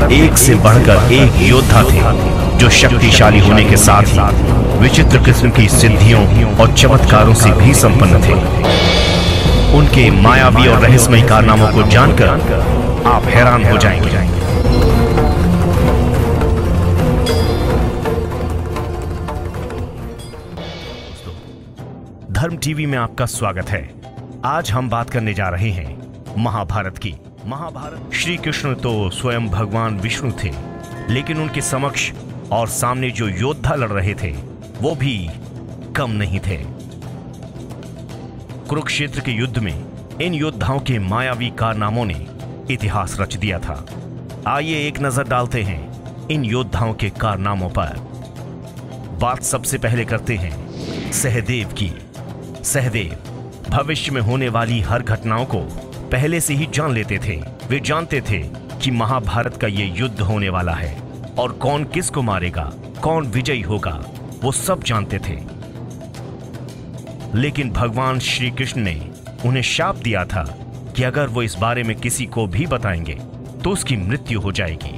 में एक से बढ़कर एक योद्धा थे, जो शक्तिशाली होने के साथ ही विचित्र किस्म की सिद्धियों और चमत्कारों से भी संपन्न थे। उनके मायावी और रहस्यमय कारनामों को जानकर आप हैरान हो जाएँगे। धर्म टीवी में आपका स्वागत है। आज हम बात करने जा रहे हैं महाभारत की। महाभारत। श्री कृष्ण तो स्वयं भगवान विष्णु थे, लेकिन उनके समक्ष और सामने जो योद्धा लड़ रहे थे, वो भी कम नहीं थे। कुरुक्षेत्र के युद्ध में इन योद्धाओं के मायावी कारनामों ने इतिहास रच दिया था। आइए एक नज़र डालते हैं इन योद्धाओं के कारनामों पर। बात सबसे पहले करते हैं सहदेव की। सहदेव, भविष्य में होने वाली हर घटनाओं को पहले से ही जान लेते थे। वे जानते थे कि महाभारत का ये युद्ध होने वाला है और कौन किसको मारेगा, कौन विजयी होगा, वो सब जानते थे। लेकिन भगवान श्री कृष्ण ने उन्हें शाप दिया था कि अगर वो इस बारे में किसी को भी बताएँगे तो उसकी मृत्यु हो जाएगी।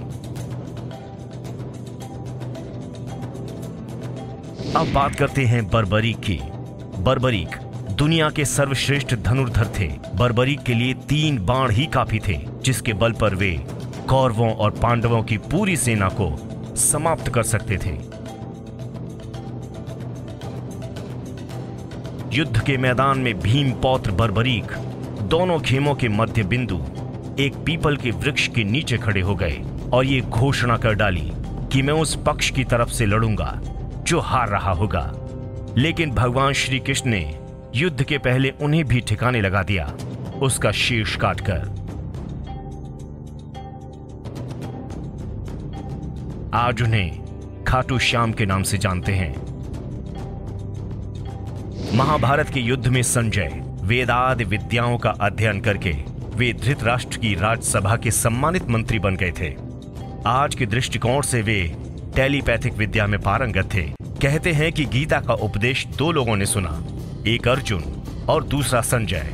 अब बात करते हैं बर्बरीक की। बर्बरीक दुनिया के सर्वश्रेष्ठ धनुर्धर थे। बर्बरीक के लिए तीन बाण ही काफ़ी थे, जिसके बल पर वे कौरवों और पांडवों की पूरी सेना को समाप्त कर सकते थे। युद्ध के मैदान में भीम पौत्र बर्बरीक दोनों खेमों के मध्य बिंदु, एक पीपल के वृक्ष के नीचे खड़े हो गए और ये घोषणा कर डाली कि मैं उस पक्ष की तरफ़ से लड़ूँगा, जो हार रहा होगा। लेकिन भगवान श्री कृष्ण ने युद्ध के पहले उन्हें भी ठिकाने लगा दिया। उसका शीर्ष काटकर। आज उन्हें खाटू श्याम के नाम से जानते हैं। महाभारत के युद्ध में संजय, वेदादि विद्याओं का अध्ययन करके वे धृतराष्ट्र की राज्यसभा के सम्मानित मंत्री बन गए थे। आज के दृष्टिकोण से वे टेलीपैथिक विद्या में पारंगत थे। कहते हैं कि गीता का उपदेश दो लोगों ने सुना। एक अर्जुन और दूसरा संजय।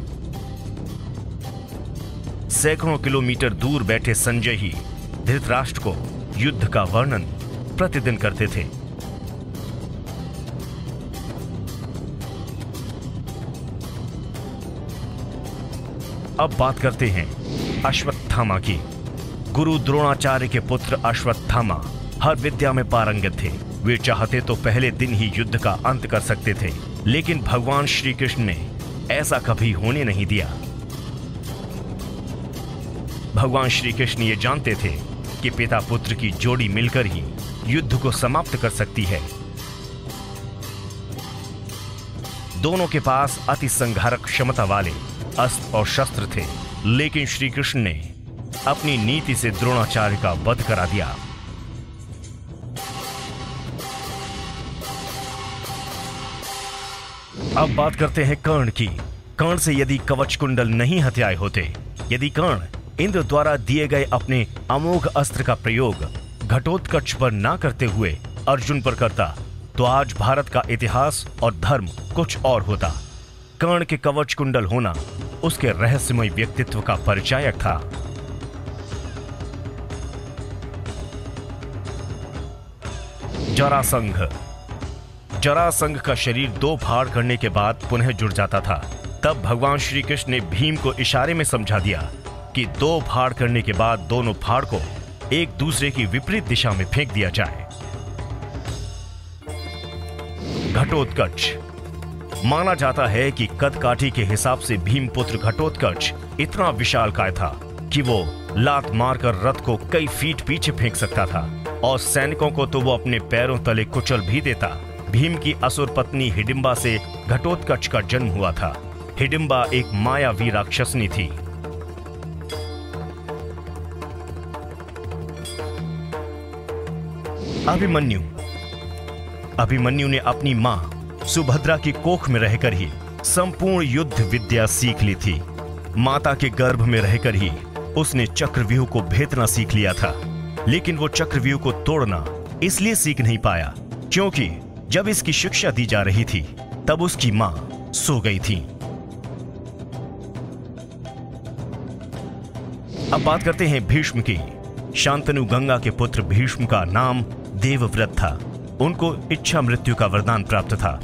सैकड़ों किलोमीटर दूर बैठे संजय ही धृतराष्ट्र को युद्ध का वर्णन प्रतिदिन करते थे। अब बात करते हैं अश्वत्थामा की। गुरु द्रोणाचार्य के पुत्र अश्वत्थामा हर विद्या में पारंगत थे। वे चाहते तो पहले दिन ही युद्ध का अंत कर सकते थे। लेकिन भगवान श्री कृष्ण ने ऐसा कभी होने नहीं दिया। भगवान श्री कृष्ण ये जानते थे कि पिता पुत्र की जोड़ी मिलकर ही युद्ध को समाप्त कर सकती है। दोनों के पास अति संघारक क्षमता वाले अस्त्र और शस्त्र थे, लेकिन श्री कृष्ण ने अपनी नीति से द्रोणाचार्य का वध करा दिया। अब बात करते हैं कर्ण की। कर्ण से यदि कवच कुंडल नहीं हत्याए होते, यदि कर्ण इंद्र द्वारा दिए गए अपने अमोघ अस्त्र का प्रयोग घटोत्कच पर ना करते हुए अर्जुन पर करता तो आज भारत का इतिहास और धर्म कुछ और होता। कर्ण के कवच कुंडल होना उसके रहस्यमय व्यक्तित्व का परिचायक था। जरासंघ जरासंघ का शरीर दो फाड़ करने के बाद पुनः जुड़ जाता था। तब भगवान श्री कृष्ण ने भीम को इशारे में समझा दिया कि दो फाड़ करने के बाद दोनों फाड़ को एक दूसरे की विपरीत दिशा में फेंक दिया जाए। घटोत्कच। माना जाता है कि कद काठी के हिसाब से भीम पुत्र घटोत्कच इतना विशाल काय था कि वो लात मारकर रथ को कई फीट पीछे फेंक सकता था और सैनिकों को तो वो अपने पैरों तले कुचल भी देता। भीम की असुर पत्नी हिडिंबा से घटोत्कच का जन्म हुआ था। हिडिंबा एक मायावी राक्षसनी थी। अभिमन्यु। अभिमन्यु ने अपनी माँ सुभद्रा की कोख में रहकर ही संपूर्ण युद्ध विद्या सीख ली थी। माता के गर्भ में रहकर ही उसने चक्रव्यूह को भेदना सीख लिया था। लेकिन वो चक्रव्यूह को तोड़ना इसलिए सीख नहीं पाया, क्योंकि जब इसकी शिक्षा दी जा रही थी, तब उसकी माँ सो गई थी। अब बात करते हैं भीष्म की। शांतनु गंगा के पुत्र भीष्म का नाम देवव्रत था। उनको इच्छा मृत्यु का वरदान प्राप्त था।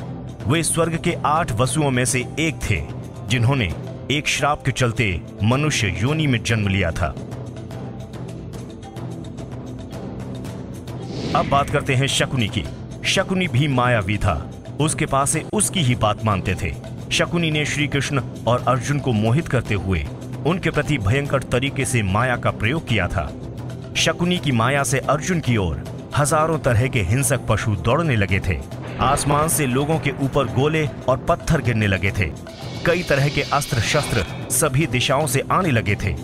वे स्वर्ग के आठ वसुओं में से एक थे, जिन्होंने एक श्राप के चलते मनुष्य योनि में जन्म लिया था। अब बात करते हैं शकुनी की। शकुनी भी मायावी था। उसके पास उसकी ही बात मानते थे। शकुनी ने श्री कृष्ण और अर्जुन को मोहित करते हुए उनके प्रति भयंकर तरीके से माया का प्रयोग किया था। शकुनी की माया से अर्जुन की ओर हज़ारों तरह के हिंसक पशु दौड़ने लगे थे। आसमान से लोगों के ऊपर गोले और पत्थर गिरने लगे थे। कई तरह के अस्त्र शस्त्र सभी दिशाओं से आने लगे थे।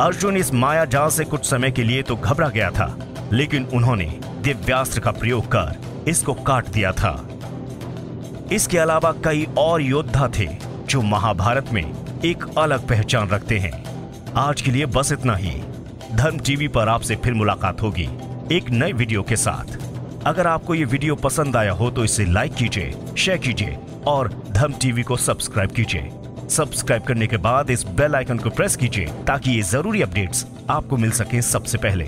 अर्जुन इस माया जाल से कुछ समय के लिए तो घबरा गया था, लेकिन उन्होंने दिव्यास्त्र का प्रयोग कर इसको काट दिया था। इसके अलावा कई और योद्धा थे जो महाभारत में एक अलग पहचान रखते हैं। आज के लिए बस इतना ही। धर्म टीवी पर आपसे फिर मुलाकात होगी एक नए वीडियो के साथ। अगर आपको ये वीडियो पसंद आया हो तो इसे लाइक कीजिए शेयर कीजिए और धर्म टीवी को सब्सक्राइब कीजिए। सब्सक्राइब करने के बाद इस बेल आइकन को प्रेस कीजिए ताकि ये ज़रूरी अपडेट्स आपको मिल सके सबसे पहले।